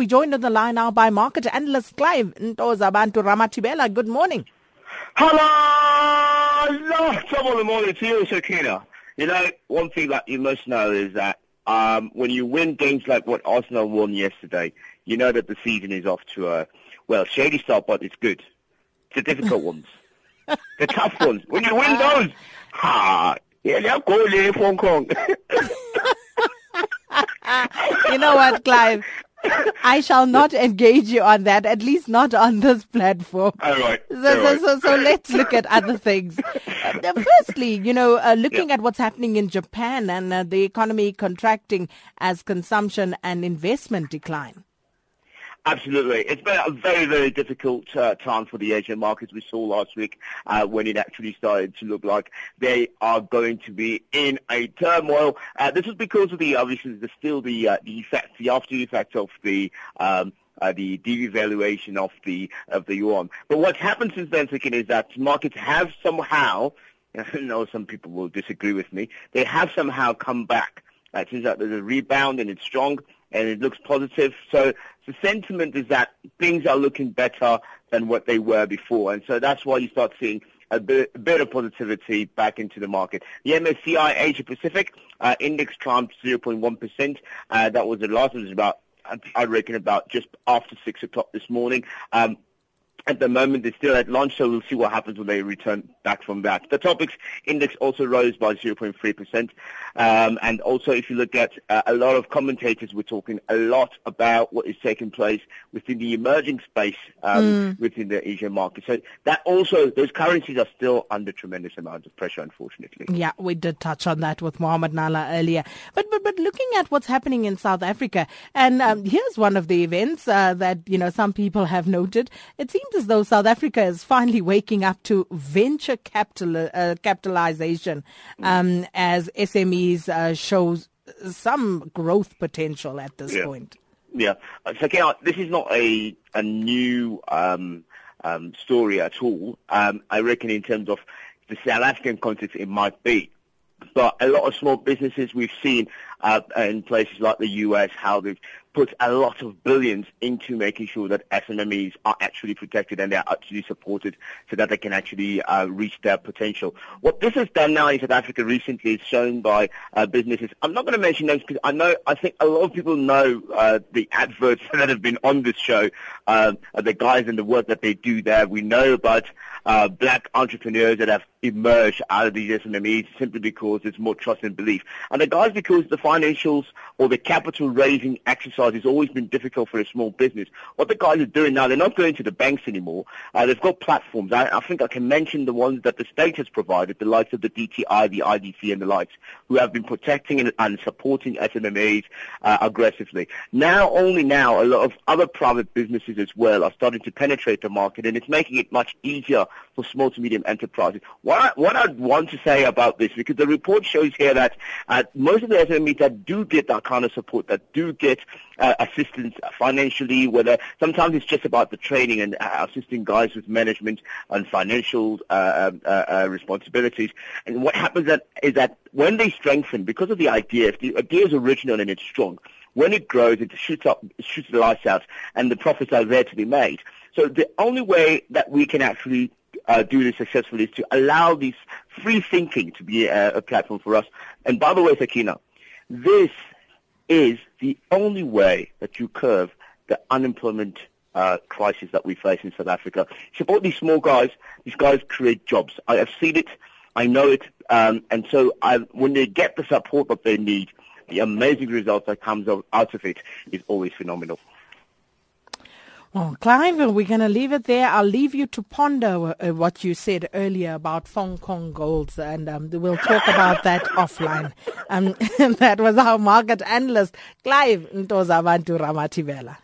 We're joined on the line now by market analyst Clive Ntozabantu Ramatibela. Good morning. Hello! The morning to you, Sakina. You know, one thing that you must know is that um, when you win games like what Arsenal won yesterday, you know that the season is off to a, well, shady start, but it's good. It's the difficult ones. The tough ones. When you win those, ha, yeah, go Hong Kong. you know what, Clive? I shall not engage you on that, at least not on this platform. All right. So, so, so, so, let's look at other things. Uh, firstly, you know, uh, looking yeah. at what's happening in Japan and uh, the economy contracting as consumption and investment decline. Absolutely. It's been a very, very difficult uh, time for the Asian markets. We saw last week uh, when it actually started to look like they are going to be in a turmoil. Uh, this is because of the, obviously, the, still the, uh, the effect, the after effect of the, um, uh, the devaluation of the of the yuan. But what's happened since then, Sikin, is that markets have somehow, I know some people will disagree with me, they have somehow come back. Uh, it turns out there's a rebound and it's strong and it looks positive. So the sentiment is that things are looking better than what they were before. And so that's why you start seeing a bit, a bit of positivity back into the market. The MSCI Asia Pacific uh, index climbed 0.1%. Uh, that was the last. It was about, I reckon, about just after 6 o'clock this morning. Um, at the moment, they're still at launch, so we'll see what happens when they return back from that. The Topix index also rose by 0.3%. Um, and also, if you look at uh, a lot of commentators, we're talking a lot about what is taking place within the emerging space um, mm. within the Asian market. So that also, those currencies are still under tremendous amounts of pressure, unfortunately. Yeah, we did touch on that with Mohamed Nalla earlier. But, but, but looking at what's happening in South Africa, and um, here's one of the events uh, that, you know, some people have noted. It seems as though South Africa is finally waking up to venture capital uh, capitalization um, as SMEs uh, shows some growth potential at this yeah. point. Yeah, uh, so Kate, this is not a a new um, um, story at all. Um, I reckon in terms of the South African context, it might be. But a lot of small businesses we've seen uh, in places like the US, how they've put a lot of billions into making sure that SMEs are actually protected and they're actually supported so that they can actually uh, reach their potential. What this has done now in South Africa recently is shown by uh, businesses. I'm not going to mention names because I know, I think a lot of people know uh, the adverts that have been on this show, um, the guys and the work that they do there. We know about uh, black entrepreneurs that have emerged out of these SMEs simply because there's more trust and belief. And the guys, because the financials or the capital raising exercise has always been difficult for a small business. What the guys are doing now, they're not going to the banks anymore. Uh, they've got platforms. I, I, think I can mention the ones that the state has provided, the likes of the DTI, the IDC, and the likes, who have been protecting and, and supporting SMEs uh, aggressively. Now, only now, a lot of other private businesses as well are starting to penetrate the market, and it's making it much easier for small to medium enterprises. What I, what I want to say about this, because the report shows here that uh, most of the SMEs that do get that kind of support, that do get uh, assistance financially, whether sometimes it's just about the training and uh, assisting guys with management and financial uh, um, uh, uh, responsibilities. And what happens that, is that when they strengthen, because of the idea, if the idea is original and it's strong, when it grows, it shoots up, shoots the lights out, and the profits are there to be made. So the only way that we can actually uh, do this successfully is to allow this free thinking to be a, a platform for us. And by the way, Sakina, this is the only way that you curve the unemployment uh, crisis that we face in South Africa. Support these small guys. These guys create jobs. I have seen it. I know it. Um, and so I, when they get the support that they need, the amazing results that comes out of it is always phenomenal. Well, Clive, we're going to leave it there. I'll leave you to ponder uh, what you said earlier about Hong Kong golds, and um, we'll talk about that offline. Um, that was our market analyst, Clive Ntozabantu Ramatibela.